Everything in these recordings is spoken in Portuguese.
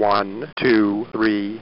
One, two, three.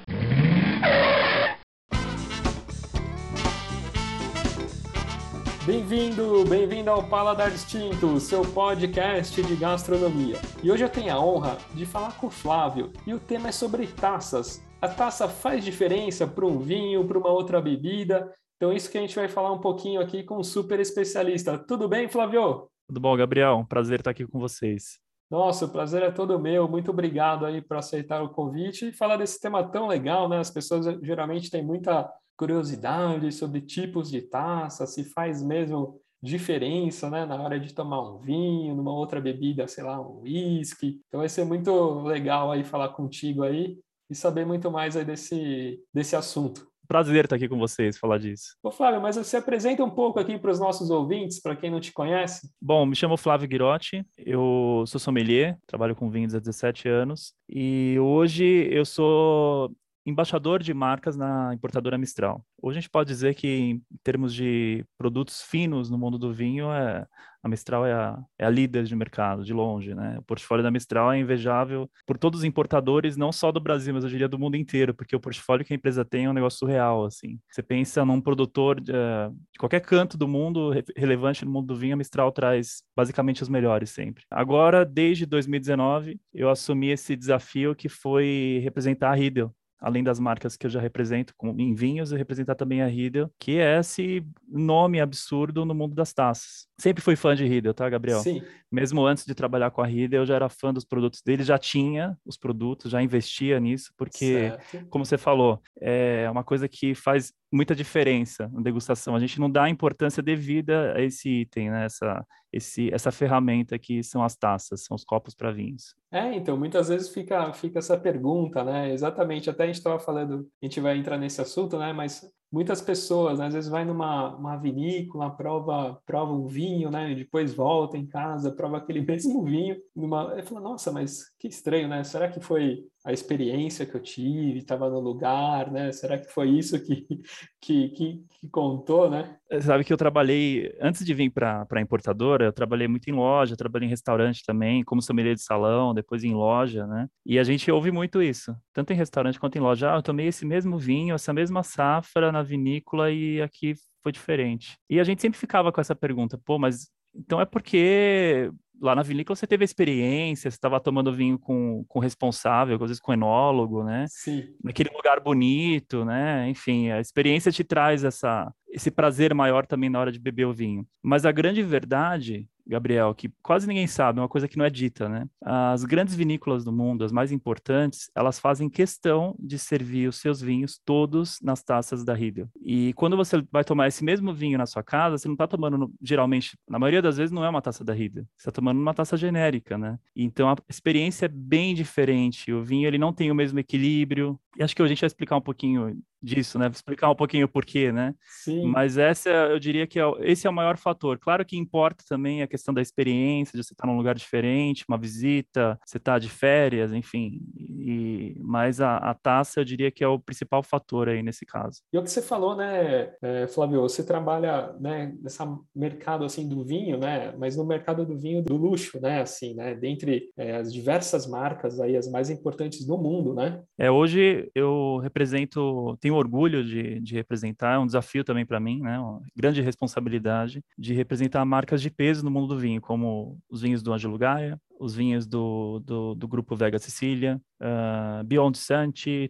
Bem-vindo, bem-vindo ao Paladar Distinto, seu podcast de gastronomia. E hoje eu tenho a honra de falar com o Flávio e o tema é sobre taças. A taça faz diferença para um vinho, para uma outra bebida? Então, isso que a gente vai falar um pouquinho aqui com um super especialista. Tudo bem, Flávio? Tudo bom, Gabriel? Prazer estar aqui com vocês. Nossa, o prazer é todo meu. Muito obrigado aí por aceitar o convite e falar desse tema tão legal, né? As pessoas geralmente têm muita curiosidade sobre tipos de taça, se faz mesmo diferença, né, na hora de tomar um vinho, numa outra bebida, sei lá, um whisky. Então vai ser muito legal aí falar contigo aí e saber muito mais aí desse, desse assunto. Prazer estar aqui com vocês, falar disso. Ô Flávio, mas você apresenta um pouco aqui para os nossos ouvintes, para quem não te conhece? Bom, me chamo Flávio Girotti, eu sou sommelier, trabalho com vinhos há 17 anos e hoje eu sou embaixador de marcas na importadora Mistral. Hoje a gente pode dizer que, em termos de produtos finos no mundo do vinho, é, a Mistral é a, é a líder de mercado, de longe. Né? O portfólio da Mistral é invejável por todos os importadores, não só do Brasil, mas eu diria do mundo inteiro, porque o portfólio que a empresa tem é um negócio surreal. Assim. Você pensa num produtor de, eh, de qualquer canto do mundo relevante no mundo do vinho, a Mistral traz basicamente os melhores sempre. Agora, desde 2019, eu assumi esse desafio que foi representar a Riedel além das marcas que eu já represento em vinhos, e representar também a Riedel, que é esse nome absurdo no mundo das taças. Sempre fui fã de Riedel, tá, Gabriel? Sim. Mesmo antes de trabalhar com a Riedel, eu já era fã dos produtos dele, já tinha os produtos, já investia nisso, porque, certo. como você falou, é uma coisa que faz muita diferença na degustação. A gente não dá importância devida a esse item, né? Essa, esse, essa ferramenta que são as taças, são os copos para vinhos. É, então, muitas vezes fica, fica essa pergunta, né? Exatamente, até a gente estava falando, a gente vai entrar nesse assunto, né? Mas muitas pessoas, né, às vezes vai numa uma vinícola, prova, prova um vinho, né, depois volta em casa, prova aquele mesmo vinho, numa, e fala, nossa, mas que estranho, né? Será que foi a experiência que eu tive, estava no lugar, né? Será que foi isso que, que, que, que contou, né? É, sabe que eu trabalhei, antes de vir para a importadora, eu trabalhei muito em loja, trabalhei em restaurante também, como sommelier de salão, depois em loja, né? E a gente ouve muito isso, tanto em restaurante quanto em loja. Ah, eu tomei esse mesmo vinho, essa mesma safra na vinícola e aqui foi diferente. E a gente sempre ficava com essa pergunta, pô, mas então é porque lá na vinícola você teve a experiência, você estava tomando vinho com, com responsável, às vezes com enólogo, né? Sim. Naquele lugar bonito, né? Enfim, a experiência te traz essa, esse prazer maior também na hora de beber o vinho. Mas a grande verdade Gabriel, que quase ninguém sabe, uma coisa que não é dita, né? As grandes vinícolas do mundo, as mais importantes, elas fazem questão de servir os seus vinhos todos nas taças da Riedel. E quando você vai tomar esse mesmo vinho na sua casa, você não está tomando, geralmente, na maioria das vezes, não é uma taça da Riedel. Você está tomando uma taça genérica, né? Então a experiência é bem diferente. O vinho ele não tem o mesmo equilíbrio. E acho que a gente vai explicar um pouquinho disso, né? Vou explicar um pouquinho o porquê, né? Sim. Mas essa, eu diria que é, esse é o maior fator. Claro que importa também a questão da experiência, de você estar num lugar diferente, uma visita, você estar tá de férias, enfim. E, mas a, a, taça, eu diria que é o principal fator aí nesse caso. E o que você falou, né, é, Flávio, você trabalha, né, nesse mercado, assim, do vinho, né? Mas no mercado do vinho do luxo, né? Assim, né? Dentre é, as diversas marcas aí, as mais importantes do mundo, né? É, hoje eu represento, tenho orgulho de, de representar, é um desafio também para mim, né? Uma grande responsabilidade de representar marcas de peso no mundo do vinho, como os vinhos do Angelo Gaia, os vinhos do, do, do grupo Vega Sicília, uh, Beyond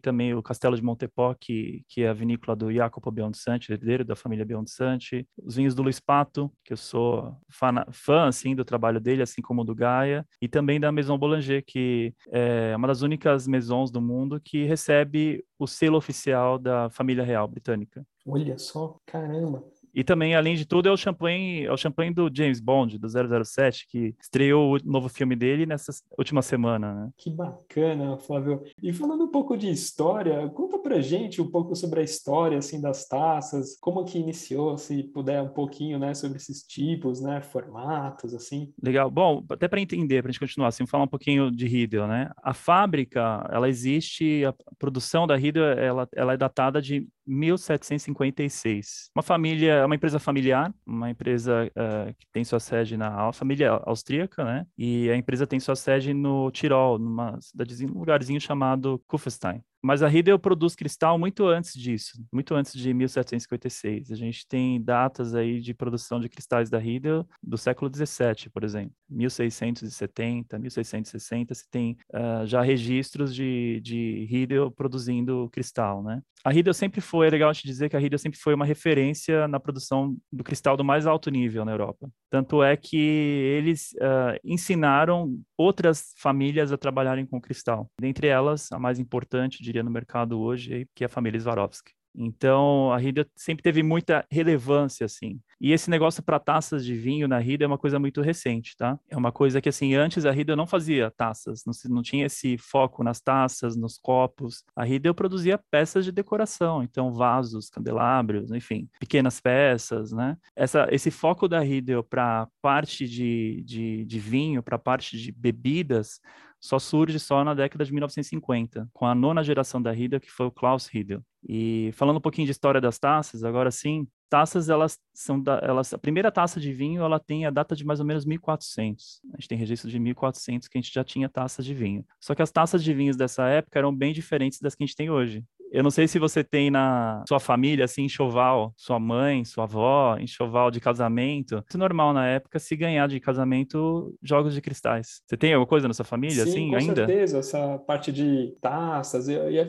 também o Castelo de Montepó, que, que é a vinícola do Jacopo Beyond Santi, herdeiro da família Beyond Santi, os vinhos do Luiz Pato, que eu sou fã, fã assim, do trabalho dele, assim como do Gaia, e também da Maison Boulanger, que é uma das únicas maisons do mundo que recebe o selo oficial da família real britânica. Olha só, caramba! E também, além de tudo, é o champanhe, é o champanhe do James Bond, do 007, que estreou o novo filme dele nessa última semana, né? Que bacana, Flávio. E falando um pouco de história, conta pra gente um pouco sobre a história, assim, das taças, como que iniciou, se puder um pouquinho, né, sobre esses tipos, né, formatos, assim. Legal. Bom, até para entender, para a gente continuar, assim, falar um pouquinho de Riedel, né? A fábrica, ela existe, a produção da Riedel, ela, ela é datada de 1756. Uma família, uma empresa familiar, uma empresa uh, que tem sua sede na família austríaca, né? E a empresa tem sua sede no Tirol, numa cidadezinha, um lugarzinho chamado Kufstein. Mas a Riedel produz cristal muito antes disso, muito antes de 1756. A gente tem datas aí de produção de cristais da Riedel do século 17, por exemplo. 1670, 1660, se tem uh, já registros de, de Riedel produzindo cristal, né? A Riedel sempre foi, é legal te dizer que a Riedel sempre foi uma referência na produção do cristal do mais alto nível na Europa. Tanto é que eles uh, ensinaram outras famílias a trabalharem com cristal. Dentre elas, a mais importante, diria, no mercado hoje, que é a família Swarovski. Então, a Rida sempre teve muita relevância, assim. E esse negócio para taças de vinho na Rida é uma coisa muito recente, tá? É uma coisa que, assim, antes a Rida não fazia taças, não, não tinha esse foco nas taças, nos copos. A Rida produzia peças de decoração, então vasos, candelabros, enfim, pequenas peças, né? Essa, esse foco da Rida para parte de, de, de vinho, para parte de bebidas, só surge só na década de 1950, com a nona geração da Riedel, que foi o Klaus Riedel. E falando um pouquinho de história das taças, agora sim, taças elas são da, elas a primeira taça de vinho ela tem a data de mais ou menos 1400 a gente tem registro de 1400 que a gente já tinha taças de vinho. Só que as taças de vinhos dessa época eram bem diferentes das que a gente tem hoje eu não sei se você tem na sua família, assim, enxoval, sua mãe, sua avó, enxoval de casamento. É normal na época se ganhar de casamento jogos de cristais. Você tem alguma coisa na sua família, Sim, assim, com ainda? Com certeza, essa parte de taças,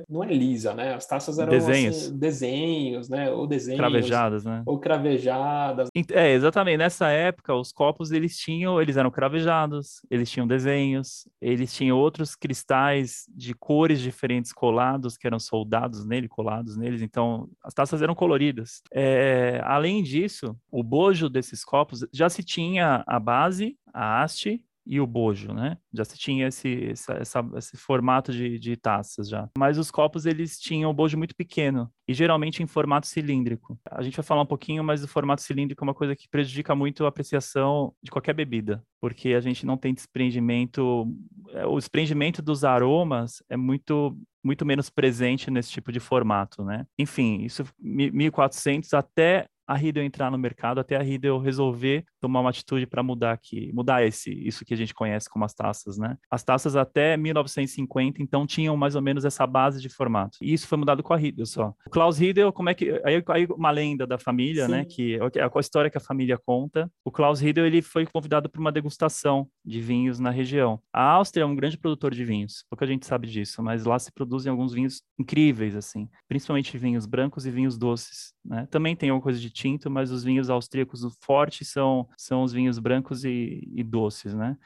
não é lisa, né? As taças eram desenhos, assim, desenhos né? Ou desenhos. Cravejadas, né? Ou cravejadas. É, exatamente. Nessa época, os copos, eles tinham, eles eram cravejados, eles tinham desenhos, eles tinham outros cristais de cores diferentes colados, que eram soldados colados nele, colados neles, então as taças eram coloridas. É, além disso, o bojo desses copos já se tinha a base, a haste e o bojo, né? Já se tinha esse, essa, essa, esse formato de, de, taças já. Mas os copos, eles tinham o bojo muito pequeno e geralmente em formato cilíndrico. A gente vai falar um pouquinho, mas o formato cilíndrico é uma coisa que prejudica muito a apreciação de qualquer bebida, porque a gente não tem desprendimento, é, o desprendimento dos aromas é muito muito menos presente nesse tipo de formato, né? Enfim, isso 1400 até a Riedel entrar no mercado, até a Riedel resolver tomar uma atitude para mudar aqui, mudar esse, isso que a gente conhece como as taças, né? As taças até 1950, então, tinham mais ou menos essa base de formato. E isso foi mudado com a Riedel só. O Klaus Riedel, como é que... Aí, aí uma lenda da família, né? Sim. né? Que é a história que a família conta. O Klaus Riedel, ele foi convidado para uma degustação de vinhos na região. A Áustria é um grande produtor de vinhos, pouca gente sabe disso, mas lá se produzem alguns vinhos incríveis, assim. Principalmente vinhos brancos e vinhos doces, né? Também tem alguma coisa de tinto, mas os vinhos austríacos fortes são, são os vinhos brancos e, e doces, né?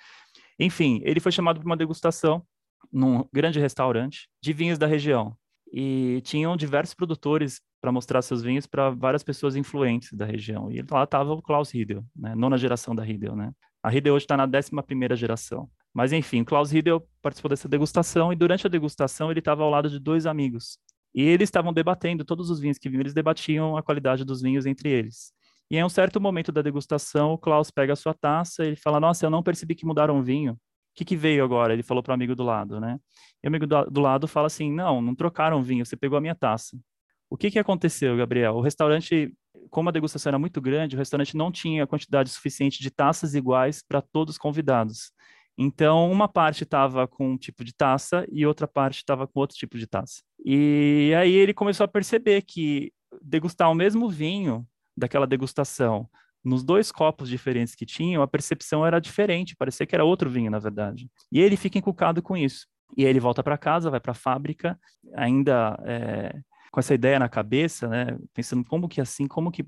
Enfim, ele foi chamado para uma degustação num grande restaurante de vinhos da região. E tinham diversos produtores para mostrar seus vinhos para várias pessoas influentes da região. E lá estava o Klaus Riedel, né? nona geração da Riedel, né? A Riedel hoje está na 11 primeira geração. Mas enfim, Klaus Riedel participou dessa degustação e durante a degustação ele estava ao lado de dois amigos e eles estavam debatendo, todos os vinhos que vinham, eles debatiam a qualidade dos vinhos entre eles. E em um certo momento da degustação, o Klaus pega a sua taça e fala: Nossa, eu não percebi que mudaram o vinho. O que, que veio agora? Ele falou para o amigo do lado, né? E o amigo do, do, lado fala assim: Não, não trocaram o vinho, você pegou a minha taça. O que, que aconteceu, Gabriel? O restaurante, como a degustação era muito grande, o restaurante não tinha quantidade suficiente de taças iguais para todos os convidados. Então, uma parte estava com um tipo de taça e outra parte estava com outro tipo de taça. E aí ele começou a perceber que degustar o mesmo vinho daquela degustação nos dois copos diferentes que tinham, a percepção era diferente, parecia que era outro vinho, na verdade. E ele fica encucado com isso. E aí ele volta para casa, vai para a fábrica, ainda é, com essa ideia na cabeça, né, pensando como que assim, como que,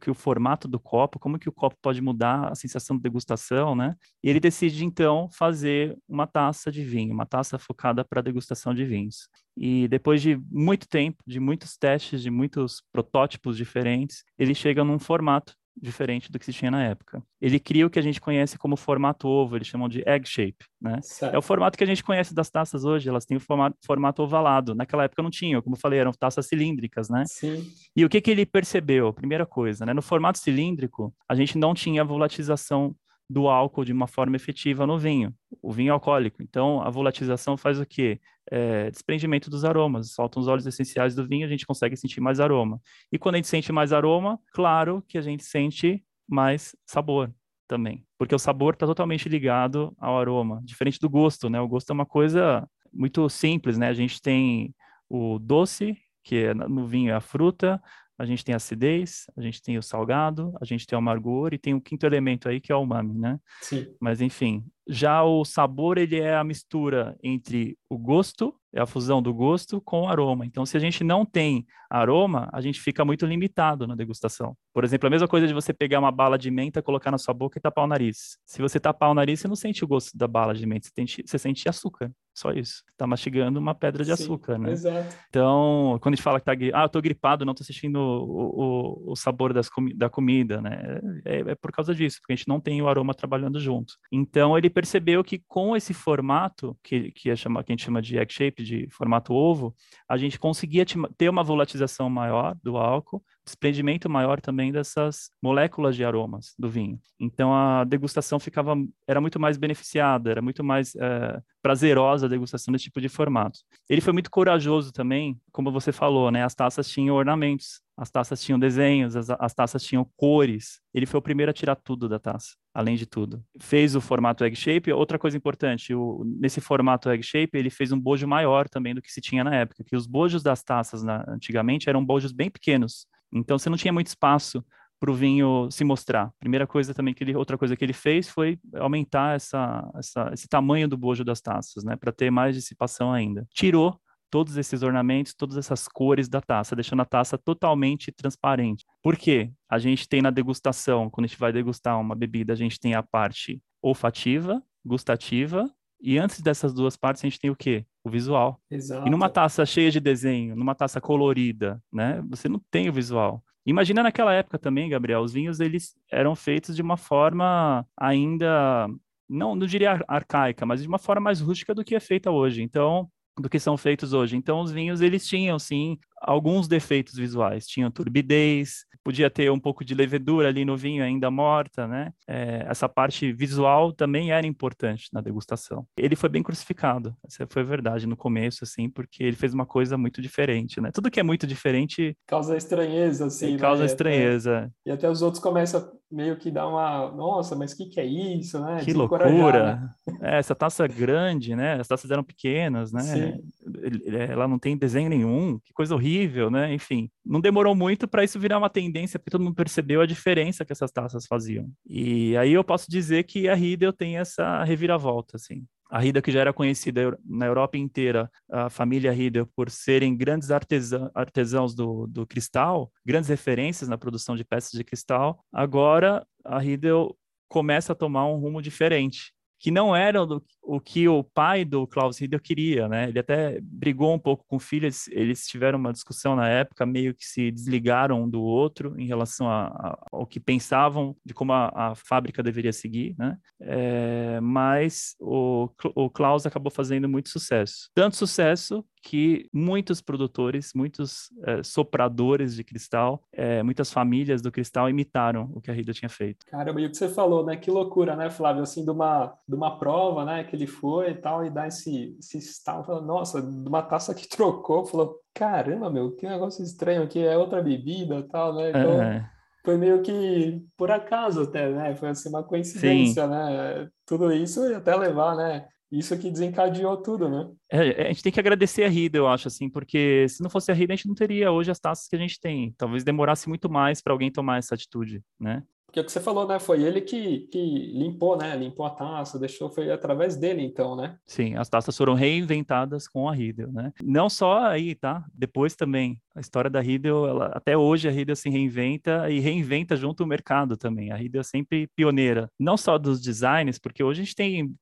que o formato do copo, como que o copo pode mudar a sensação de degustação, né? E ele decide então fazer uma taça de vinho, uma taça focada para degustação de vinhos. E depois de muito tempo, de muitos testes, de muitos protótipos diferentes, ele chega num formato diferente do que se tinha na época. Ele cria o que a gente conhece como formato ovo, eles chamam de egg shape, né? Certo. É o formato que a gente conhece das taças hoje, elas têm o formato, formato ovalado. Naquela época não tinham, como eu falei, eram taças cilíndricas, né? Sim. E o que que ele percebeu? Primeira coisa, né? No formato cilíndrico, a gente não tinha volatilização do álcool de uma forma efetiva no vinho. O vinho alcoólico. Então, a volatilização faz o quê? É, desprendimento dos aromas. Soltam os óleos essenciais do vinho, a gente consegue sentir mais aroma. E quando a gente sente mais aroma, claro que a gente sente mais sabor também. Porque o sabor está totalmente ligado ao aroma. Diferente do gosto, né? O gosto é uma coisa muito simples, né? A gente tem o doce, que é no vinho é a fruta, a gente tem a acidez, a gente tem o salgado, a gente tem o amargor e tem o quinto elemento aí que é o umami, né? Sim. Mas enfim, já o sabor ele é a mistura entre o gosto é a fusão do gosto com o aroma. Então, se a gente não tem aroma, a gente fica muito limitado na degustação. Por exemplo, a mesma coisa de você pegar uma bala de menta, colocar na sua boca e tapar o nariz. Se você tapar o nariz, você não sente o gosto da bala de menta, você, tem, você sente açúcar. Só isso. Tá mastigando uma pedra de Sim, açúcar, né? Exato. Então, quando a gente fala que tá, ah, eu tô gripado, não tô sentindo o, o, o sabor das comi da comida, né? É, é, por causa disso, porque a gente não tem o aroma trabalhando junto. Então, ele percebeu que com esse formato, que, que, é que a gente chama de egg shape, de formato ovo, a gente conseguia ter uma volatilização maior do álcool, desprendimento maior também dessas moléculas de aromas do vinho. Então a degustação ficava era muito mais beneficiada, era muito mais é, prazerosa a degustação desse tipo de formato. Ele foi muito corajoso também, como você falou, né? As taças tinham ornamentos, as taças tinham desenhos, as, as taças tinham cores. Ele foi o primeiro a tirar tudo da taça, além de tudo. Fez o formato egg shape. Outra coisa importante, o, nesse formato egg shape, ele fez um bojo maior também do que se tinha na época, que os bojos das taças na, antigamente eram bojos bem pequenos. Então você não tinha muito espaço para o vinho se mostrar. Primeira coisa também que ele, outra coisa que ele fez foi aumentar essa, essa esse tamanho do bojo das taças, né, para ter mais dissipação ainda. Tirou todos esses ornamentos, todas essas cores da taça, deixando a taça totalmente transparente. Por quê? A gente tem na degustação, quando a gente vai degustar uma bebida, a gente tem a parte olfativa, gustativa, e antes dessas duas partes a gente tem o quê? O visual. Exato. E numa taça cheia de desenho, numa taça colorida, né? Você não tem o visual. Imagina naquela época também, Gabriel, os vinhos eles eram feitos de uma forma ainda não, não diria arcaica, mas de uma forma mais rústica do que é feita hoje. Então, do que são feitos hoje. Então, os vinhos eles tinham sim alguns defeitos visuais. Tinham turbidez, podia ter um pouco de levedura ali no vinho ainda morta, né? É, essa parte visual também era importante na degustação. Ele foi bem crucificado, essa foi verdade no começo, assim, porque ele fez uma coisa muito diferente, né? Tudo que é muito diferente causa estranheza, assim. Causa né? estranheza. E até, os outros começam meio que dar uma, nossa, mas o que, que é isso, né? Que loucura! É, essa taça grande, né? As taças eram pequenas, né? Sim. Ela não tem desenho nenhum, que coisa horrível, né? Enfim, não demorou muito para isso virar uma tendência, porque todo mundo percebeu a diferença que essas taças faziam. E aí eu posso dizer que a Riedel tem essa reviravolta, assim. A Riedel, que já era conhecida na Europa inteira, a família Riedel, por serem grandes artesã, artesãos do, do cristal, grandes referências na produção de peças de cristal, agora a Riedel começa a tomar um rumo diferente que não era do, o que o pai do Klaus Riedel queria, né? Ele até brigou um pouco com o filho, eles, eles tiveram uma discussão na época, meio que se desligaram um do outro em relação a, a, ao que pensavam de como a, a fábrica deveria seguir, né? É, mas o, o Klaus acabou fazendo muito sucesso. Tanto sucesso que muitos produtores, muitos é, sopradores de cristal, é, muitas famílias do cristal imitaram o que a Riedel tinha feito. Caramba, e o que você falou, né? Que loucura, né, Flávio? Assim, de uma, de uma prova, né, que ele foi e tal, e dá esse, esse estalo, fala, nossa, de uma taça que trocou, falou, caramba, meu, que negócio estranho aqui, é outra bebida e tal, né? Então, é. foi meio que por acaso até, né? Foi assim, uma coincidência, Sim. né? Tudo isso e até levar, né? Isso que desencadeou tudo, né? É, a gente tem que agradecer a Rida, eu acho, assim, porque se não fosse a Rida, a gente não teria hoje as taças que a gente tem. Talvez demorasse muito mais para alguém tomar essa atitude, né? Porque o que você falou, né? Foi ele que, que limpou, né? Limpou a taça, deixou, foi através dele, então, né? Sim, as taças foram reinventadas com a Riedel, né? Não só aí, tá? Depois também. A história da Riedel, ela, até hoje a Riedel se reinventa e reinventa junto o mercado também. A Riedel é sempre pioneira, não só dos designs, porque hoje a gente tem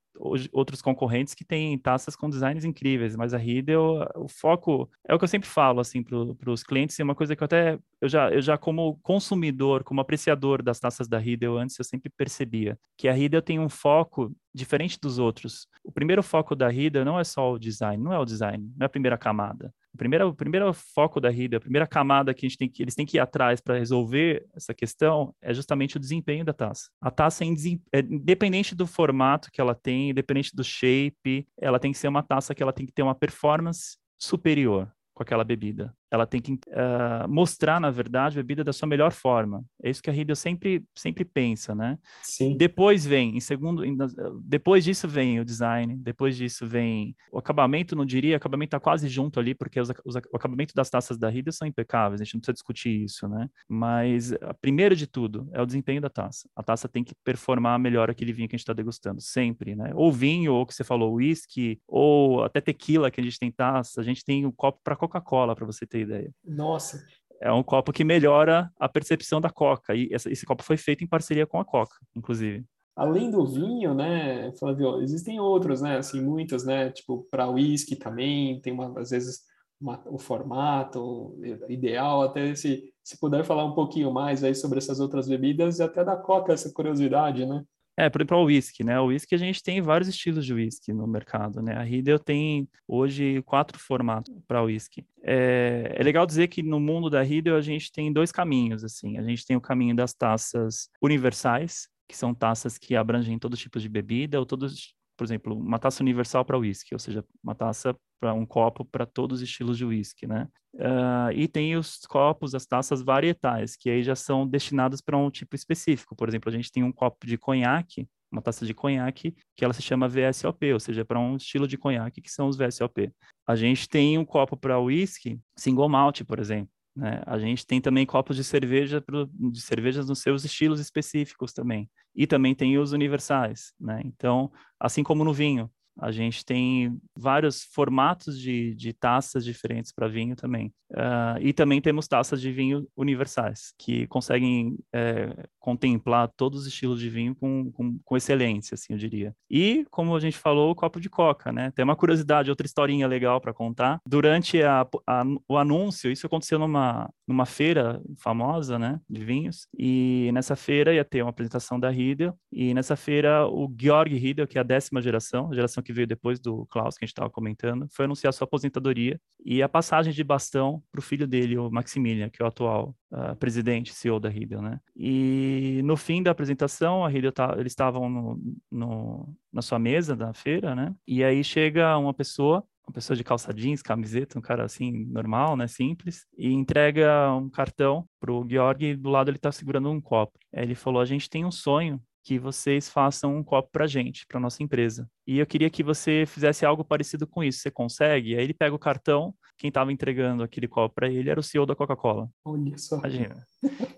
outros concorrentes que têm taças com designs incríveis, mas a Riedel, o foco é o que eu sempre falo assim para os clientes, e uma coisa que eu até eu já eu já como consumidor, como apreciador das taças da Riedel antes eu sempre percebia que a Riedel tem um foco diferente dos outros. O primeiro foco da Riedel não é só o design, não é o design, não é a primeira camada. O primeiro, o primeiro foco da RIDA, a primeira camada que, a gente tem que eles têm que ir atrás para resolver essa questão é justamente o desempenho da taça. A taça, é, é, independente do formato que ela tem, independente do shape, ela tem que ser uma taça que ela tem que ter uma performance superior com aquela bebida ela tem que uh, mostrar, na verdade, a bebida da sua melhor forma. É isso que a Riedel sempre, sempre pensa, né? Sim. Depois vem, em segundo, em, depois disso vem o design, depois disso vem o acabamento, não diria, o acabamento está quase junto ali, porque os, os, o acabamento das taças da Riedel são impecáveis, a gente não precisa discutir isso, né? Mas, primeiro de tudo, é o desempenho da taça. A taça tem que performar melhor aquele vinho que a gente está degustando, sempre, né? Ou vinho, ou que você falou, whisky, ou até tequila que a gente tem taça, a gente tem o um copo para Coca-Cola, para você ter ideia. Nossa. É um copo que melhora a percepção da Coca. E esse, esse copo foi feito em parceria com a Coca, inclusive. Além do vinho, né, Flávio, existem outros, né, assim, muitos, né, tipo, para whisky também, tem uma, às vezes uma, o formato ideal, até se, se puder falar um pouquinho mais aí sobre essas outras bebidas e até da Coca, essa curiosidade, né? É, por exemplo, o whisky, né? O whisky a gente tem vários estilos de whisky no mercado, né? A Riedel tem hoje quatro formatos para whisky. É, é, legal dizer que no mundo da Riedel a gente tem dois caminhos, assim. A gente tem o caminho das taças universais, que são taças que abrangem todo tipo de bebida ou todos por exemplo, uma taça universal para whisky, ou seja, uma taça para um copo para todos os estilos de whisky, né? Uh, e tem os copos, as taças varietais, que aí já são destinados para um tipo específico. Por exemplo, a gente tem um copo de conhaque, uma taça de conhaque, que ela se chama VSOP, ou seja, para um estilo de conhaque que são os VSOP. A gente tem um copo para whisky, single malt, por exemplo. Né? A gente tem também copos de cerveja de cervejas nos seus estilos específicos também. E também tem os universais, né? Então, assim como no vinho, a gente tem vários formatos de, de taças diferentes para vinho também. Uh, e também temos taças de vinho universais, que conseguem é, contemplar todos os estilos de vinho com, com, com, excelência, assim, eu diria. E, como a gente falou, o copo de coca, né? Tem uma curiosidade, outra historinha legal para contar. Durante a, a, o anúncio, isso aconteceu numa, numa feira famosa, né, de vinhos, e nessa feira ia ter uma apresentação da Riedel, e nessa feira o Georg Riedel, que é a décima geração, a geração que veio depois do Klaus, que a gente estava comentando, foi anunciar sua aposentadoria e a passagem de bastão para o filho dele, o Maximilian, que é o atual uh, presidente, CEO da Riedel, né? E no fim da apresentação, a Riedel tá, eles estavam no, no, na sua mesa da feira, né? E aí chega uma pessoa uma pessoa de calça jeans, camiseta, um cara assim, normal, né, simples, e entrega um cartão pro Georg e do lado ele tá segurando um copo. Aí ele falou, a gente tem um sonho que vocês façam um copo para gente, para nossa empresa. E eu queria que você fizesse algo parecido com isso. Você consegue? Aí ele pega o cartão. Quem estava entregando aquele copo para ele era o CEO da Coca-Cola. Olha só. Imagina.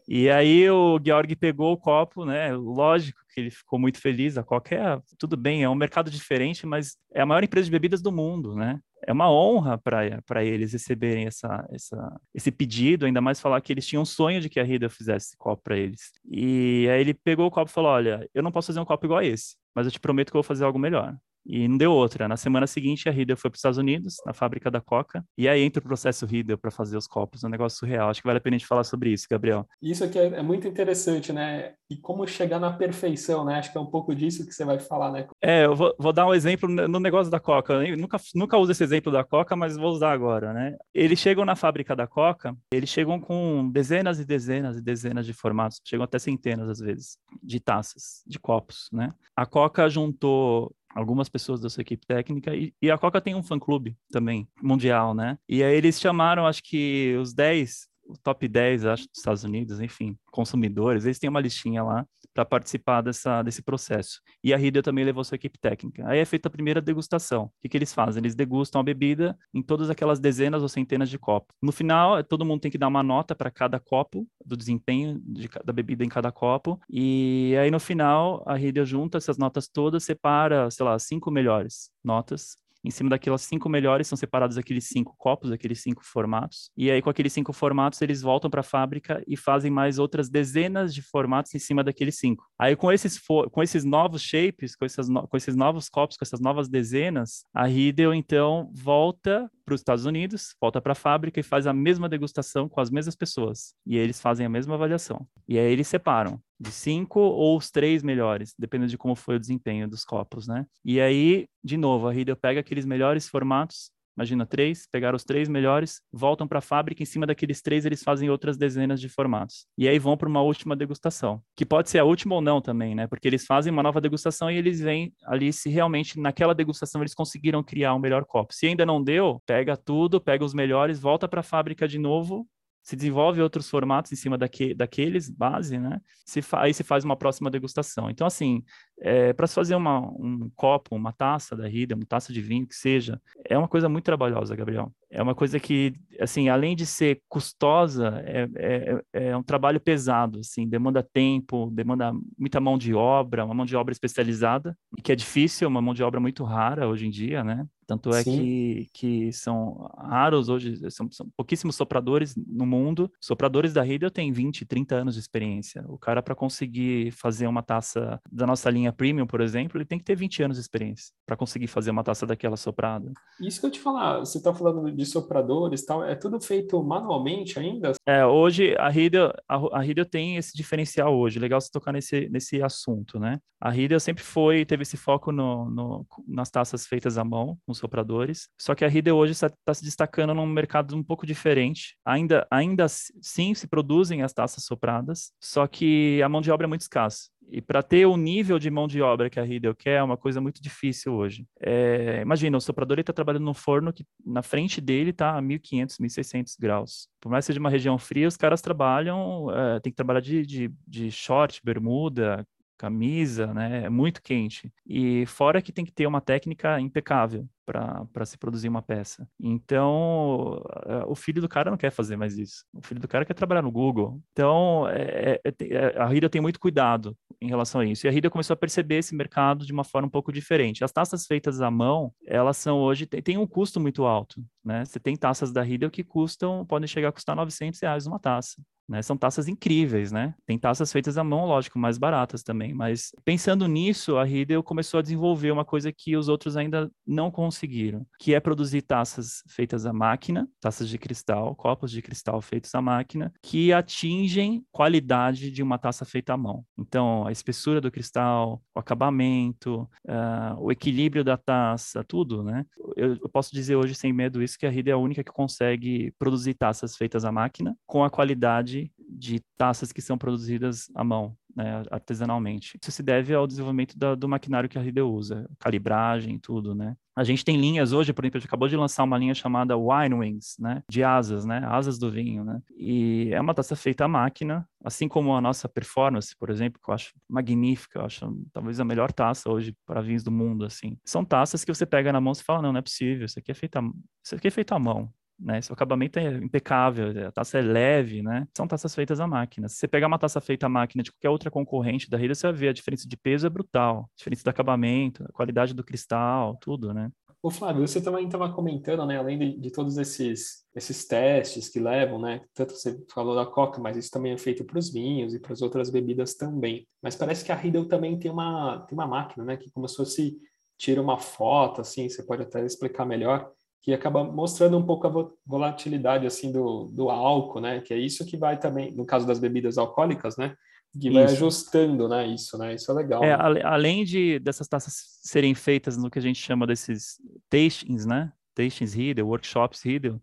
e aí o Georg pegou o copo, né? Lógico que ele ficou muito feliz. A Coca é tudo bem, é um mercado diferente, mas é a maior empresa de bebidas do mundo, né? é uma honra para eles receberem essa, essa, esse pedido, ainda mais falar que eles tinham um sonho de que a Rida fizesse esse copo para eles. E aí ele pegou o copo e falou: Olha, eu não posso fazer um copo igual a esse, mas eu te prometo que eu vou fazer algo melhor. E não deu outra. Na semana seguinte, a Riedel foi para os Estados Unidos, na fábrica da Coca, e aí entra o processo Riedel para fazer os copos. É um negócio surreal. Acho que vale a pena a gente falar sobre isso, Gabriel. Isso aqui é, é, muito interessante, né? E como chegar na perfeição, né? Acho que é um pouco disso que você vai falar, né? É, eu vou, vou dar um exemplo no negócio da Coca. Eu nunca, nunca uso esse exemplo da Coca, mas vou usar agora, né? Eles chegam na fábrica da Coca, eles chegam com dezenas e dezenas e dezenas de formatos, chegam até centenas às vezes, de taças, de copos, né? A Coca juntou algumas pessoas da sua equipe técnica e, e a Coca tem um fã-clube também, mundial, né? E aí eles chamaram, acho que os 10 o top 10, acho, dos Estados Unidos, enfim, consumidores, eles têm uma listinha lá para participar dessa, desse processo. E a Riedel também levou sua equipe técnica. Aí é feita a primeira degustação. O que, que eles fazem? Eles degustam a bebida em todas aquelas dezenas ou centenas de copos. No final, todo mundo tem que dar uma nota para cada copo, do desempenho de, da bebida em cada copo. E aí, no final, a Riedel junta essas notas todas, separa, sei lá, cinco melhores notas em cima daquelas cinco melhores são separados aqueles cinco copos, aqueles cinco formatos. E aí, com aqueles cinco formatos, eles voltam para a fábrica e fazem mais outras dezenas de formatos em cima daqueles cinco. Aí, com esses, com esses novos shapes, com, essas no com esses novos copos, com essas novas dezenas, a Riedel, então, volta para os Estados Unidos, volta para a fábrica e faz a mesma degustação com as mesmas pessoas. E eles fazem a mesma avaliação. E aí eles separam de cinco ou os três melhores, dependendo de como foi o desempenho dos copos, né? E aí, de novo, a Riedel pega aqueles melhores formatos Imagina três, pegaram os três melhores, voltam para a fábrica, em cima daqueles três eles fazem outras dezenas de formatos. E aí vão para uma última degustação, que pode ser a última ou não também, né? Porque eles fazem uma nova degustação e eles veem ali se realmente naquela degustação eles conseguiram criar um melhor copo. Se ainda não deu, pega tudo, pega os melhores, volta para a fábrica de novo se desenvolve outros formatos em cima daque, daqueles, base, né? Se aí se faz uma próxima degustação. Então, assim, é, para se fazer uma, um copo, uma taça da Rida, uma taça de vinho, que seja, é uma coisa muito trabalhosa, Gabriel. É uma coisa que, assim, além de ser custosa, é, é, é um trabalho pesado, assim, demanda tempo, demanda muita mão de obra, uma mão de obra especializada, que é difícil, uma mão de obra muito rara hoje em dia, né? Tanto é que, que são raros hoje, são, são, pouquíssimos sopradores no mundo. Sopradores da Riedel têm 20, 30 anos de experiência. O cara, para conseguir fazer uma taça da nossa linha Premium, por exemplo, ele tem que ter 20 anos de experiência para conseguir fazer uma taça daquela soprada. Isso que eu te falar, você está falando de sopradores tal, é tudo feito manualmente ainda? É, hoje a Riedel, a, a Riedel tem esse diferencial hoje. Legal você tocar nesse, nesse assunto, né? A Riedel sempre foi, teve esse foco no, no nas taças feitas à mão, com sopradores. Só que a Riedel hoje está tá se destacando num mercado um pouco diferente. Ainda, ainda sim se produzem as taças sopradas, só que a mão de obra é muito escassa. E para ter o nível de mão de obra que a Riedel quer é uma coisa muito difícil hoje. É, imagina, o soprador está trabalhando num forno que na frente dele está a 1500, 1600 graus. Por mais que seja uma região fria, os caras trabalham, é, tem que trabalhar de, de, de short, bermuda, camisa, né? É muito quente. E fora que tem que ter uma técnica impecável para se produzir uma peça. Então, o filho do cara não quer fazer mais isso. O filho do cara quer trabalhar no Google. Então, é, é, é a Rida tem muito cuidado em relação a isso. E a Rida começou a perceber esse mercado de uma forma um pouco diferente. As taças feitas à mão, elas são hoje, tem, tem um custo muito alto, né? Você tem taças da Rida que custam, podem chegar a custar 900 reais uma taça. Né? São taças incríveis, né? Tem taças feitas à mão, lógico, mais baratas também. Mas pensando nisso, a Riedel começou a desenvolver uma coisa que os outros ainda não conseguiram, que é produzir taças feitas à máquina, taças de cristal, copos de cristal feitos à máquina, que atingem qualidade de uma taça feita à mão. Então, a espessura do cristal, o acabamento, uh, o equilíbrio da taça, tudo, né? Eu, eu posso dizer hoje sem medo isso que a Riedel é a única que consegue produzir taças feitas à máquina com a qualidade de taças que são produzidas à mão, né, artesanalmente. Isso se deve ao desenvolvimento da, do maquinário que a Riedel usa, calibragem, tudo, né. A gente tem linhas hoje, por exemplo, a gente acabou de lançar uma linha chamada Wine Wings, né, de asas, né, asas do vinho, né, e é uma taça feita à máquina, assim como a nossa Performance, por exemplo, que eu acho magnífica, eu acho talvez a melhor taça hoje para vinhos do mundo, assim. São taças que você pega na mão e fala, não, não é possível, isso aqui é feito isso aqui é feito à mão, né? Seu acabamento é impecável, a taça é leve, né? São taças feitas à máquina. Se você pegar uma taça feita à máquina de qualquer outra concorrente da Rida, você vai ver a diferença de peso é brutal, a diferença do acabamento, a qualidade do cristal, tudo, né? O Flávio, você também estava comentando, né, além de, de, todos esses, esses testes que levam, né, tanto você falou da Coca, mas isso também é feito para os vinhos e para as outras bebidas também. Mas parece que a Riedel também tem uma, tem uma máquina, né, que como se fosse tira uma foto, assim, você pode até explicar melhor, que acaba mostrando um pouco a volatilidade assim do, do álcool, né? Que é isso que vai também, no caso das bebidas alcoólicas, né? Que vai isso. ajustando, né? Isso, né? Isso é legal. É, né? além de dessas taças serem feitas no que a gente chama desses tastings, né? Tastings Riedel, workshops Riedel,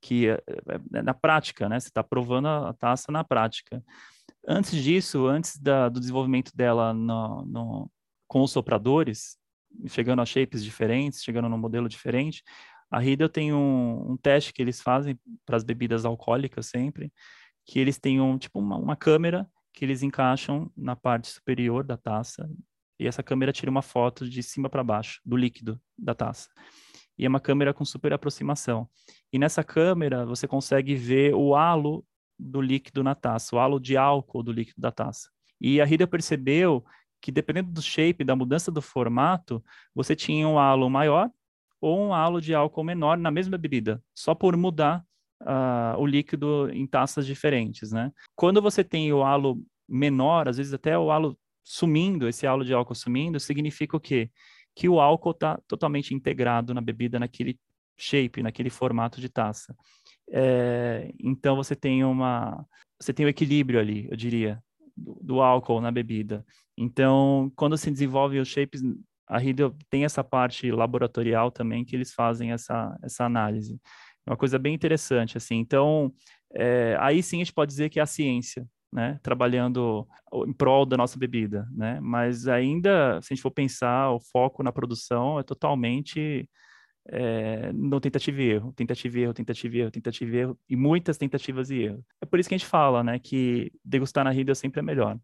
que é, é, é na prática, né? Você está provando a taça na prática. Antes disso, antes da, do desenvolvimento dela no, no, com os sopradores, chegando a shapes diferentes, chegando num modelo diferente, a Riedel tem um, um teste que eles fazem para as bebidas alcoólicas sempre, que eles têm um, tipo uma, uma câmera que eles encaixam na parte superior da taça e essa câmera tira uma foto de cima para baixo do líquido da taça. E é uma câmera com super aproximação. E nessa câmera você consegue ver o halo do líquido na taça, o halo de álcool do líquido da taça. E a Rida percebeu que dependendo do shape, da mudança do formato, você tinha um halo maior ou um halo de álcool menor na mesma bebida, só por mudar uh, o líquido em taças diferentes, né? Quando você tem o halo menor, às vezes até o halo sumindo, esse halo de álcool sumindo, significa o quê? Que o álcool está totalmente integrado na bebida, naquele shape, naquele formato de taça. É, então você tem uma, você tem o um equilíbrio ali, eu diria, do, do álcool na bebida. Então, quando se desenvolve os shapes a Riedel tem essa parte laboratorial também que eles fazem essa, essa análise. Uma coisa bem interessante, assim. Então, é, aí sim a gente pode dizer que é a ciência, né, trabalhando em prol da nossa bebida, né? Mas ainda, se a gente for pensar, o foco na produção é totalmente é, no tentativa e erro, tentativa e erro, tentativa e erro, tentativa e erro, e muitas tentativas e erros. É por isso que a gente fala, né, que degustar na Riedel sempre é melhor.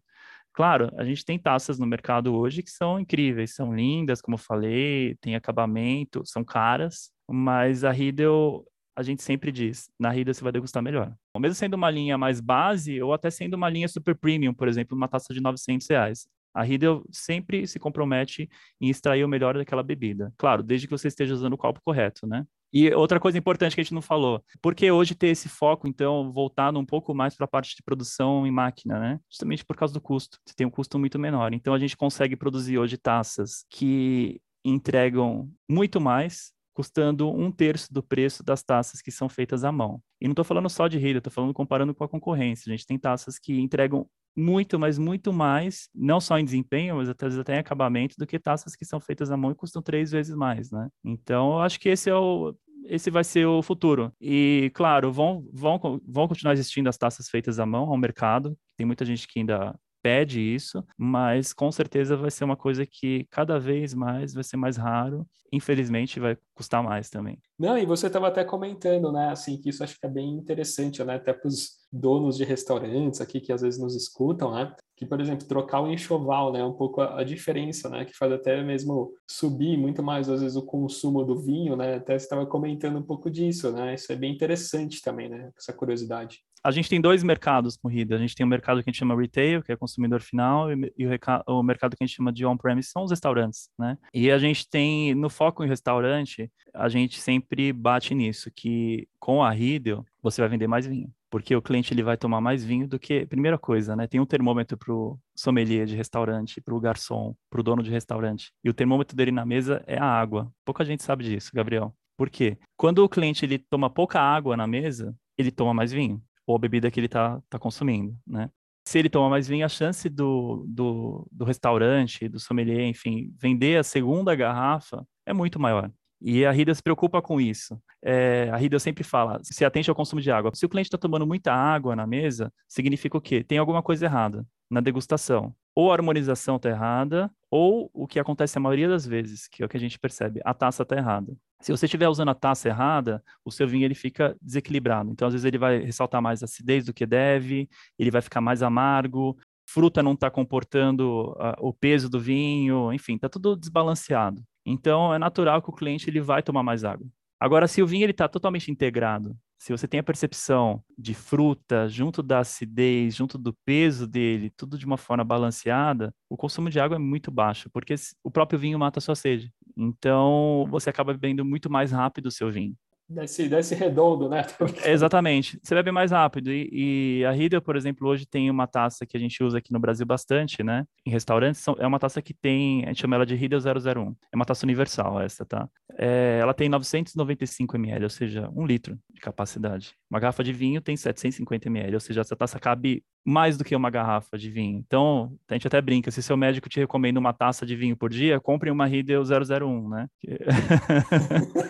Claro, a gente tem taças no mercado hoje que são incríveis, são lindas, como eu falei, tem acabamento, são caras, mas a Riedel a gente sempre diz, na Rida você vai degustar melhor. Mesmo sendo uma linha mais base, ou até sendo uma linha super premium, por exemplo, uma taça de 900 reais. A Riedel sempre se compromete em extrair o melhor daquela bebida. Claro, desde que você esteja usando o copo correto, né? E outra coisa importante que a gente não falou, por que hoje ter esse foco, então, voltado um pouco mais para a parte de produção em máquina, né? Justamente por causa do custo. Você tem um custo muito menor. Então, a gente consegue produzir hoje taças que entregam muito mais custando um terço do preço das taças que são feitas à mão. E não estou falando só de rede, estou falando comparando com a concorrência. A gente tem taças que entregam muito, mas muito mais, não só em desempenho, mas até, até em acabamento, do que taças que são feitas à mão e custam três vezes mais, né? Então, eu acho que esse é o, esse vai ser o futuro. E, claro, vão, vão, vão continuar existindo as taças feitas à mão ao mercado. Tem muita gente que ainda pede isso, mas com certeza vai ser uma coisa que cada vez mais vai ser mais raro. Infelizmente, vai custar mais também. Não, e você estava até comentando, né, assim, que isso acho que é bem interessante, né, até para os donos de restaurantes aqui que às vezes nos escutam, né, que, por exemplo, trocar o enxoval, né, é um pouco a, a, diferença, né, que faz até mesmo subir muito mais, às vezes, o consumo do vinho, né, até você estava comentando um pouco disso, né, isso é bem interessante também, né, essa curiosidade. A gente tem dois mercados corrida. A gente tem o um mercado que a gente chama retail, que é consumidor final, e o, o mercado que a gente chama de on-premise são os restaurantes, né? E a gente tem, no foco em restaurante, a gente sempre bate nisso, que com a Riedel você vai vender mais vinho. Porque o cliente ele vai tomar mais vinho do que. Primeira coisa, né? Tem um termômetro para o sommelier de restaurante, para o garçom, para o dono de restaurante. E o termômetro dele na mesa é a água. Pouca gente sabe disso, Gabriel. Por quê? Quando o cliente ele toma pouca água na mesa, ele toma mais vinho ou a bebida que ele está tá consumindo, né? Se ele toma mais vinho, a chance do, do, do restaurante, do sommelier, enfim, vender a segunda garrafa é muito maior. E a Rida se preocupa com isso. É, a Rida sempre fala, se atente ao consumo de água. Se o cliente está tomando muita água na mesa, significa o quê? Tem alguma coisa errada na degustação. Ou a harmonização está errada, ou o que acontece a maioria das vezes, que é o que a gente percebe, a taça está errada. Se você estiver usando a taça errada, o seu vinho ele fica desequilibrado. Então, às vezes, ele vai ressaltar mais acidez do que deve, ele vai ficar mais amargo, fruta não está comportando uh, o peso do vinho, enfim, está tudo desbalanceado. Então, é natural que o cliente ele vai tomar mais água. Agora, se o vinho está totalmente integrado, se você tem a percepção de fruta junto da acidez, junto do peso dele, tudo de uma forma balanceada, o consumo de água é muito baixo, porque o próprio vinho mata a sua sede. Então, você acaba bebendo muito mais rápido o seu vinho. Desce, desce redondo, né? Exatamente. Você bebe mais rápido. E, e, a Riedel, por exemplo, hoje tem uma taça que a gente usa aqui no Brasil bastante, né? Em restaurantes, são, é uma taça que tem, a gente chama ela de Riedel 001. É uma taça universal essa, tá? É, ela tem 995 ml, ou seja, um litro de capacidade. Uma garrafa de vinho tem 750 ml, ou seja, essa taça cabe mais do que uma garrafa de vinho. Então, a gente até brinca, se seu médico te recomenda uma taça de vinho por dia, compre uma Riedel 001, né?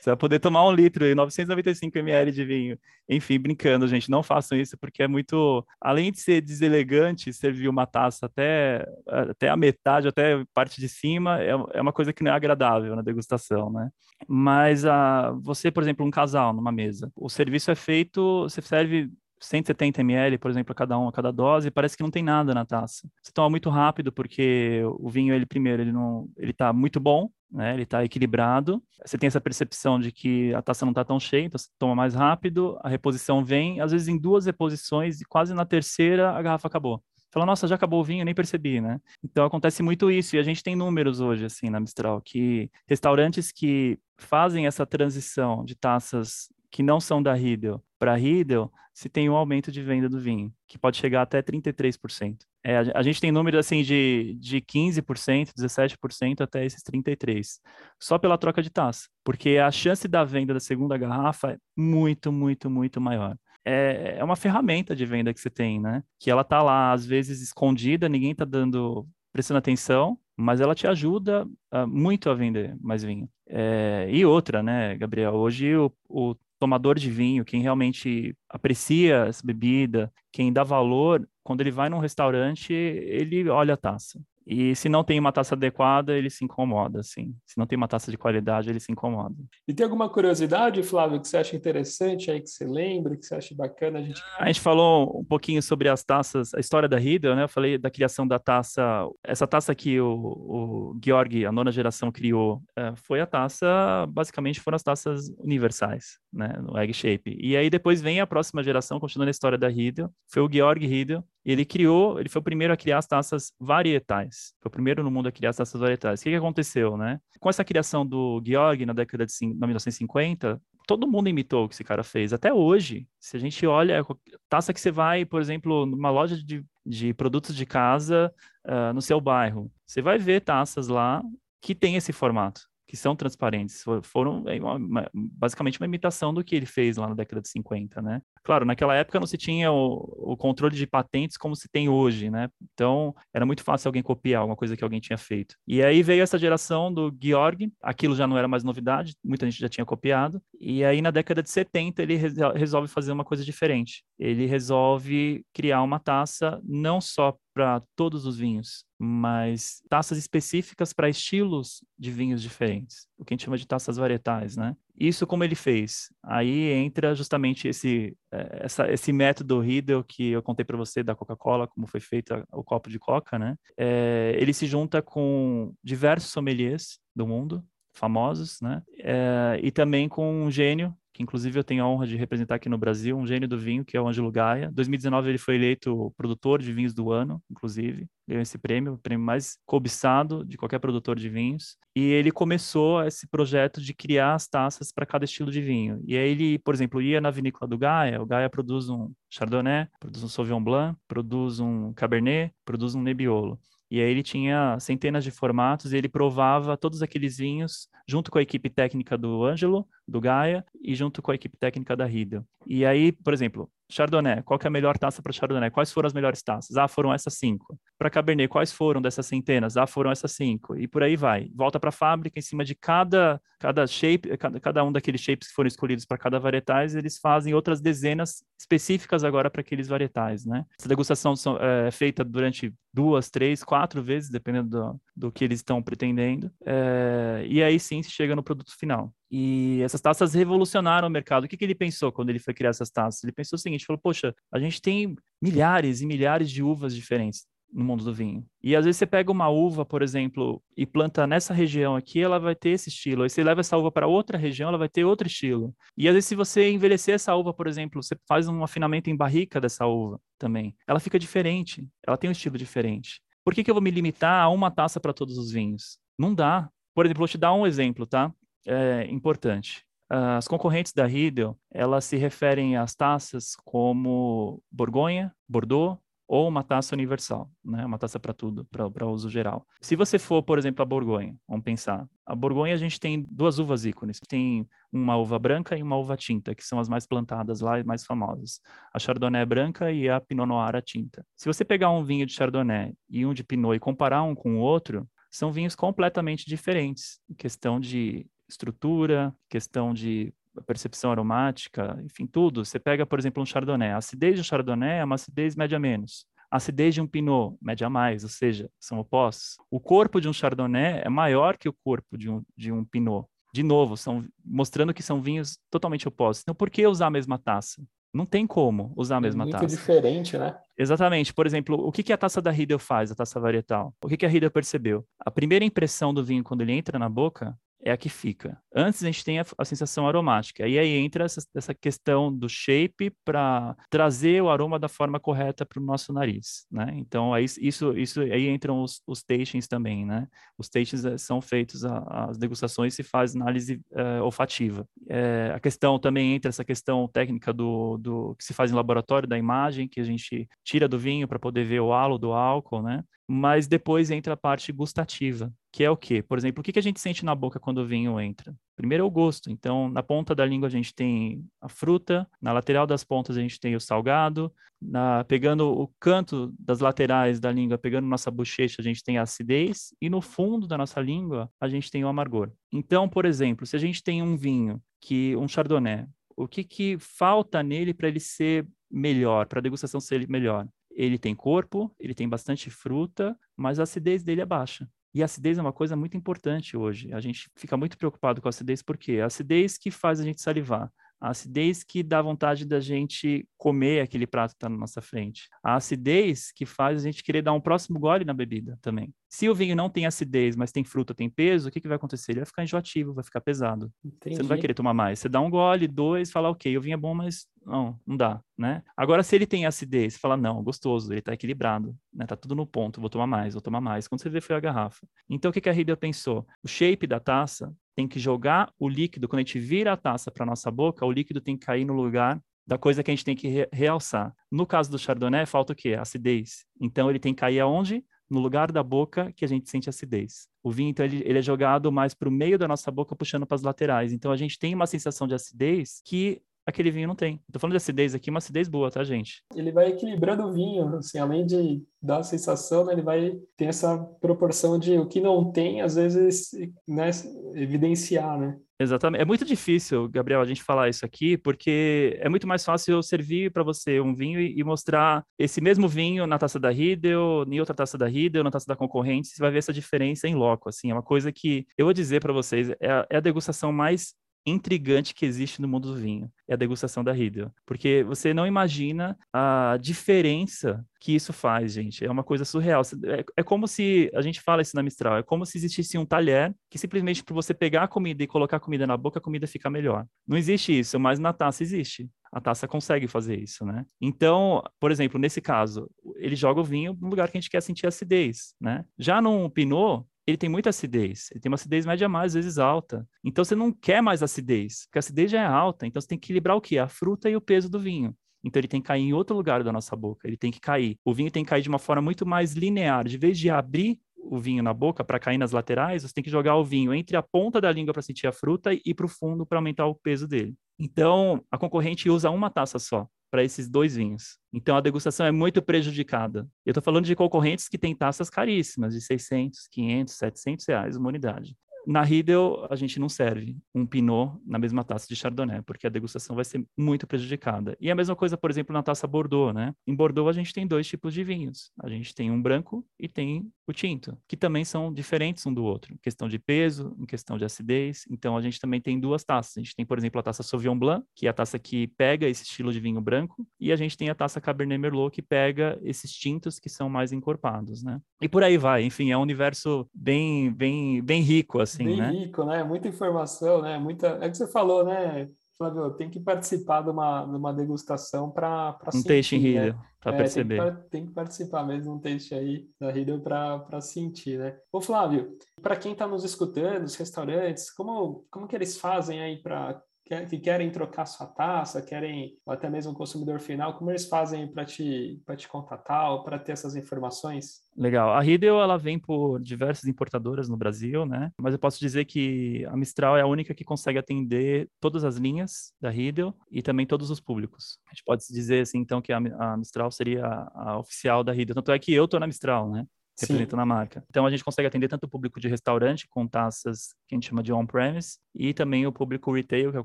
Você vai poder tomar um litro e 995 ml de vinho. Enfim, brincando, gente, não façam isso porque é muito, além de ser deselegante, servir uma taça até, até a metade, até parte de cima, é, é uma coisa que não é agradável na degustação, né? Mas a, você, por exemplo, um casal numa mesa, o serviço é feito, você serve 170 ml, por exemplo, a cada um, a cada dose, parece que não tem nada na taça. Você toma muito rápido porque o vinho, ele primeiro, ele não, ele tá muito bom, né? Ele tá equilibrado. Você tem essa percepção de que a taça não tá tão cheia, então você toma mais rápido, a reposição vem, às vezes em duas reposições e quase na terceira a garrafa acabou. Fala, nossa, já acabou o vinho, nem percebi, né? Então acontece muito isso, e a gente tem números hoje, assim, na Mistral, que restaurantes que fazem essa transição de taças que não são da Riedel para Riedel, se tem um aumento de venda do vinho, que pode chegar até 33%. É, a, a gente tem números assim de, de 15%, 17% até esses 33%, só pela troca de taça, porque a chance da venda da segunda garrafa é muito, muito, muito maior. É, é uma ferramenta de venda que você tem, né? Que ela tá lá, às vezes escondida, ninguém tá dando prestando atenção, mas ela te ajuda uh, muito a vender mais vinho. É, e outra, né, Gabriel? Hoje o, o tomador de vinho, quem realmente aprecia essa bebida, quem dá valor, quando ele vai num restaurante, ele olha a taça. E se não tem uma taça adequada, ele se incomoda, assim. Se não tem uma taça de qualidade, ele se incomoda. E tem alguma curiosidade, Flávio, que você acha interessante aí, que você lembra, que você acha bacana a gente... A gente falou um pouquinho sobre as taças, a história da Riedel, né? Eu falei da criação da taça... Essa taça que o, o Georg, a nona geração, criou, é, foi a taça... Basicamente, foram as taças universais, né? No Egg Shape. E aí, depois vem a próxima geração, continuando a história da Riedel. Foi o Georg Riedel, ele criou, ele foi o primeiro a criar as taças varietais. Foi o primeiro no mundo a criar as taças varietais. O que, que aconteceu, né? Com essa criação do Georg na década de 1950, todo mundo imitou o que esse cara fez. Até hoje, se a gente olha, taça que você vai, por exemplo, numa loja de, de produtos de casa uh, no seu bairro, você vai ver taças lá que tem esse formato que são transparentes. Foram é, uma, basicamente uma imitação do que ele fez lá na década de 50, né? Claro, naquela época não se tinha o, o, controle de patentes como se tem hoje, né? Então, era muito fácil alguém copiar alguma coisa que alguém tinha feito. E aí veio essa geração do Georg, aquilo já não era mais novidade, muita gente já tinha copiado. E aí, na década de 70, ele resolve fazer uma coisa diferente. Ele resolve criar uma taça não só para todos os vinhos, mas taças específicas para estilos de vinhos diferentes, o que a gente chama de taças varietais, né? Isso como ele fez. Aí entra justamente esse, é, essa, esse método Riedel que eu contei para você da Coca-Cola, como foi feito o copo de coca, né? É, ele se junta com diversos sommeliers do mundo, famosos, né? É, e também com um gênio que inclusive eu tenho a honra de representar aqui no Brasil, um gênio do vinho, que é o Ângelo Gaia. Em 2019 ele foi eleito produtor de vinhos do ano, inclusive, ganhou esse prêmio, o prêmio mais cobiçado de qualquer produtor de vinhos. E ele começou esse projeto de criar as taças para cada estilo de vinho. E aí ele, por exemplo, ia na vinícola do Gaia, o Gaia produz um Chardonnay, produz um Sauvignon Blanc, produz um Cabernet, produz um Nebbiolo. E aí ele tinha centenas de formatos e ele provava todos aqueles vinhos junto com a equipe técnica do Ângelo, do Gaia, e junto com a equipe técnica da Riedel. E aí, por exemplo, Chardonnay, qual é a melhor taça para Chardonnay? Quais foram as melhores taças? Ah, foram essas cinco. Para Cabernet, quais foram dessas centenas? Ah, foram essas cinco. E por aí vai. Volta para a fábrica, em cima de cada, cada shape, cada, cada um daqueles shapes que foram escolhidos para cada varietais, eles fazem outras dezenas específicas agora para aqueles varietais, né? Essa degustação são, é feita durante duas, três, quatro vezes, dependendo do, do que eles estão pretendendo. É, e aí sim se chega no produto final. E essas taças revolucionaram o mercado. O que, que ele pensou quando ele foi criar essas taças? Ele pensou o seguinte: falou, poxa, a gente tem milhares e milhares de uvas diferentes no mundo do vinho. E às vezes você pega uma uva, por exemplo, e planta nessa região aqui, ela vai ter esse estilo. Aí você leva essa uva para outra região, ela vai ter outro estilo. E às vezes se você envelhecer essa uva, por exemplo, você faz um afinamento em barrica dessa uva também. Ela fica diferente, ela tem um estilo diferente. Por que, que eu vou me limitar a uma taça para todos os vinhos? Não dá. Por exemplo, vou te dar um exemplo, tá? É importante. As concorrentes da Riedel, elas se referem às taças como Borgonha, Bordeaux ou uma taça universal, né? Uma taça para tudo, para uso geral. Se você for, por exemplo, a Borgonha, vamos pensar. A Borgonha a gente tem duas uvas ícones. Tem uma uva branca e uma uva tinta, que são as mais plantadas lá e mais famosas. A Chardonnay branca e a Pinot Noir a tinta. Se você pegar um vinho de Chardonnay e um de Pinot e comparar um com o outro, são vinhos completamente diferentes em questão de estrutura, questão de percepção aromática, enfim, tudo. Você pega, por exemplo, um Chardonnay. A acidez de um Chardonnay é uma acidez média menos. A acidez de um Pinot, média mais, ou seja, são opostos. O corpo de um Chardonnay é maior que o corpo de um, de um Pinot. De novo, são, mostrando que são vinhos totalmente opostos. Então, por que usar a mesma taça? Não tem como usar a é mesma muito taça. Muito diferente, né? Exatamente. Por exemplo, o que, que a taça da Riedel faz, a taça varietal? O que, que a Riedel percebeu? A primeira impressão do vinho quando ele entra na boca é a que fica. Antes a gente tem a, a sensação aromática, e aí entra essa, essa questão do shape para trazer o aroma da forma correta para o nosso nariz, né? Então aí, isso, isso aí entram os, os tastings também, né? Os tastings eh, são feitos a, as degustações se faz análise uh, olfativa. É, a questão também entra essa questão técnica do, do que se faz em laboratório da imagem que a gente tira do vinho para poder ver o halo do álcool, né? Mas depois entra a parte gustativa, que é o quê? Por exemplo, o que a gente sente na boca quando o vinho entra? Primeiro é o gosto. Então, na ponta da língua a gente tem a fruta, na lateral das pontas a gente tem o salgado, na, pegando o canto das laterais da língua, pegando nossa bochecha, a gente tem a acidez, e no fundo da nossa língua a gente tem o amargor. Então, por exemplo, se a gente tem um vinho, que um chardonnay, o que, que falta nele para ele ser melhor, para a degustação ser melhor? Ele tem corpo, ele tem bastante fruta, mas a acidez dele é baixa. E a acidez é uma coisa muito importante hoje. A gente fica muito preocupado com a acidez porque a acidez que faz a gente salivar, a acidez que dá vontade da gente comer aquele prato que está na nossa frente, a acidez que faz a gente querer dar um próximo gole na bebida também. Se o vinho não tem acidez, mas tem fruta, tem peso, o que, que vai acontecer? Ele vai ficar enjoativo, vai ficar pesado. Entendi. Você não vai querer tomar mais. Você dá um gole, dois, fala, ok, o vinho é bom, mas não, não dá, né? Agora, se ele tem acidez, você fala, não, gostoso, ele está equilibrado, né? Tá tudo no ponto, vou tomar mais, vou tomar mais. Quando você vê, foi a garrafa. Então, o que, que a Riedel pensou? O shape da taça tem que jogar o líquido, quando a gente vira a taça para nossa boca, o líquido tem que cair no lugar da coisa que a gente tem que re realçar. No caso do Chardonnay, falta o quê? Acidez. Então, ele tem que cair aonde? No lugar da boca que a gente sente acidez. O vinho, então, ele, ele é jogado mais para o meio da nossa boca, puxando para as laterais. Então, a gente tem uma sensação de acidez que aquele vinho não tem. Estou falando de acidez aqui, uma acidez boa, tá, gente? Ele vai equilibrando o vinho, assim, além de dar a sensação, né, ele vai ter essa proporção de o que não tem, às vezes, né, evidenciar, né? Exatamente. É muito difícil, Gabriel, a gente falar isso aqui, porque é muito mais fácil eu servir para você um vinho e, mostrar esse mesmo vinho na taça da Riedel, em outra taça da Riedel, na taça da concorrente, você vai ver essa diferença em loco, assim, é uma coisa que eu vou dizer para vocês, é é a degustação mais intrigante que existe no mundo do vinho, é a degustação da Riedel. Porque você não imagina a diferença que isso faz, gente. É uma coisa surreal. É, é, como se, a gente fala isso na Mistral, é como se existisse um talher que simplesmente para você pegar a comida e colocar a comida na boca, a comida fica melhor. Não existe isso, mas na taça existe. A taça consegue fazer isso, né? Então, por exemplo, nesse caso, ele joga o vinho no lugar que a gente quer sentir acidez, né? Já num Pinot, ele tem muita acidez, ele tem uma acidez média mais, às vezes alta. Então você não quer mais acidez, porque a acidez já é alta, então você tem que equilibrar o quê? A fruta e o peso do vinho. Então ele tem que cair em outro lugar da nossa boca, ele tem que cair. O vinho tem que cair de uma forma muito mais linear, de vez de abrir o vinho na boca para cair nas laterais, você tem que jogar o vinho entre a ponta da língua para sentir a fruta e para o fundo para aumentar o peso dele. Então, a concorrente usa uma taça só para esses dois vinhos. Então a degustação é muito prejudicada. Eu estou falando de concorrentes que têm taças caríssimas, de 600, 500, 700 reais uma unidade. Na Riedel, a gente não serve um Pinot na mesma taça de Chardonnay, porque a degustação vai ser muito prejudicada. E a mesma coisa, por exemplo, na taça Bordeaux, né? Em Bordeaux, a gente tem dois tipos de vinhos. A gente tem um branco e tem o tinto, que também são diferentes um do outro, em questão de peso, em questão de acidez. Então, a gente também tem duas taças. A gente tem, por exemplo, a taça Sauvignon Blanc, que é a taça que pega esse estilo de vinho branco, e a gente tem a taça Cabernet Merlot, que pega esses tintos que são mais encorpados, né? E por aí vai. Enfim, é um universo bem, bem, bem rico, assim assim, Bem né? rico, né? Muita informação, né? Muita... É o que você falou, né, Flávio? Tem que participar de uma, de uma degustação para um sentir. Um taste né? para é, perceber. Tem que, tem que, participar mesmo um taste aí da Riedel para sentir, né? Ô, Flávio, para quem está nos escutando, os restaurantes, como, como que eles fazem aí para que querem trocar sua taça, querem, ou até mesmo o consumidor final, como eles fazem para te, te contatar ou para ter essas informações? Legal. A Riedel, ela vem por diversas importadoras no Brasil, né? Mas eu posso dizer que a Mistral é a única que consegue atender todas as linhas da Riedel e também todos os públicos. A gente pode dizer, assim, então, que a, a Mistral seria a, oficial da Riedel. Tanto é que eu tô na Mistral, né? Representando a marca. Então a gente consegue atender tanto o público de restaurante com taças que a gente chama de on-premise e também o público retail, que é o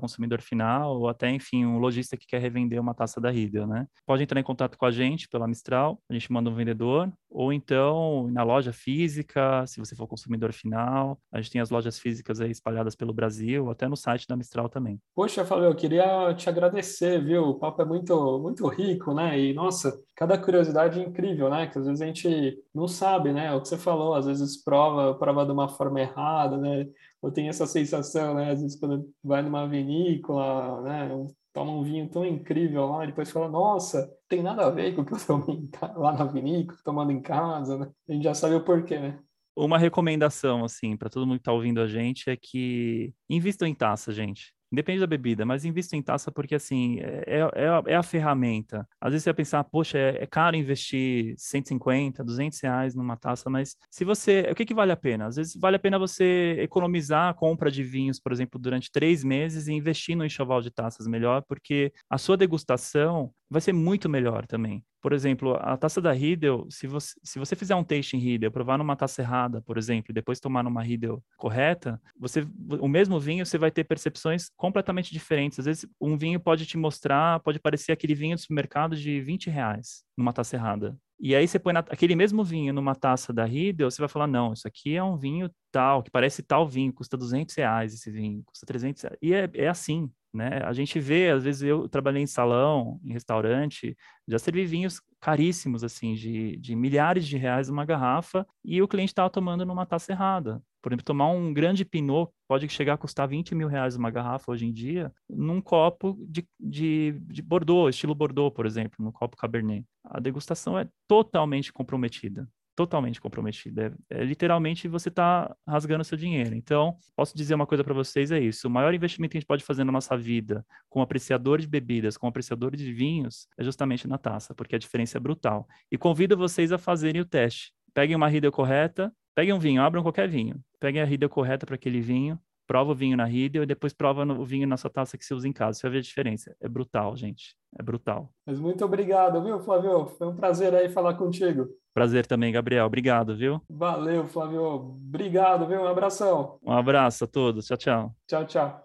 consumidor final, ou até, enfim, um lojista que quer revender uma taça da Riedel, né? Pode entrar em contato com a gente pela Mistral, a gente manda um vendedor, ou então na loja física, se você for consumidor final, a gente tem as lojas físicas aí espalhadas pelo Brasil, até no site da Mistral também. Poxa, Fábio, eu queria te agradecer, viu? O papo é muito, muito rico, né? E, nossa, cada curiosidade é incrível, né? Que às vezes a gente não sabe, né? O que você falou, às vezes prova, prova de uma forma errada, né? Eu tenho essa sensação, né? Às vezes quando vai numa vinícola, né? Toma um vinho tão incrível lá, depois fala, nossa, tem nada a ver com o que eu tomei lá na vinícola, tomando em casa, né? A gente já sabe o porquê, né? Uma recomendação, assim, para todo mundo que está ouvindo a gente é que invistam em taça, gente. Independe da bebida, mas invista em taça porque, assim, é, é, é a, é a ferramenta. Às vezes você vai pensar, poxa, é, é, caro investir 150, 200 reais numa taça, mas se você... O que, que vale a pena? Às vezes vale a pena você economizar a compra de vinhos, por exemplo, durante três meses e investir no enxoval de taças melhor, porque a sua degustação vai ser muito melhor também. Por exemplo, a taça da Riedel, se você, se você fizer um tasting Riedel, provar numa taça errada, por exemplo, e depois tomar numa Riedel correta, você, o mesmo vinho você vai ter percepções completamente diferentes. Às vezes, um vinho pode te mostrar, pode parecer aquele vinho do supermercado de 20 reais numa taça errada. E aí você põe na, aquele mesmo vinho numa taça da Riedel, você vai falar, não, isso aqui é um vinho tal, que parece tal vinho, custa 200 reais esse vinho, custa 300 reais. E é, é assim, né? A gente vê, às vezes eu trabalhei em salão, em restaurante, já servi vinhos caríssimos, assim, de, de milhares de reais uma garrafa, e o cliente estava tomando numa taça errada. Por exemplo, tomar um grande Pinot pode chegar a custar 20 mil reais uma garrafa hoje em dia, num copo de, de, de Bordeaux, estilo Bordeaux, por exemplo, no copo Cabernet. A degustação é totalmente comprometida totalmente comprometida. É, é literalmente você está rasgando seu dinheiro. Então, posso dizer uma coisa para vocês: é isso. O maior investimento que a gente pode fazer na nossa vida, como apreciador de bebidas, como apreciador de vinhos, é justamente na taça, porque a diferença é brutal. E convido vocês a fazerem o teste. Peguem uma rida correta, peguem um vinho, abram qualquer vinho, peguem a rida correta para aquele vinho, prova o vinho na Riedel e depois prova o vinho na sua taça que você usa em casa. Você vai ver a diferença. É brutal, gente. É brutal. Mas muito obrigado, viu, Flávio? Foi um prazer aí falar contigo. Prazer também, Gabriel. Obrigado, viu? Valeu, Flávio. Obrigado, viu? Um abração. Um abraço a todos. Tchau, tchau. Tchau, tchau.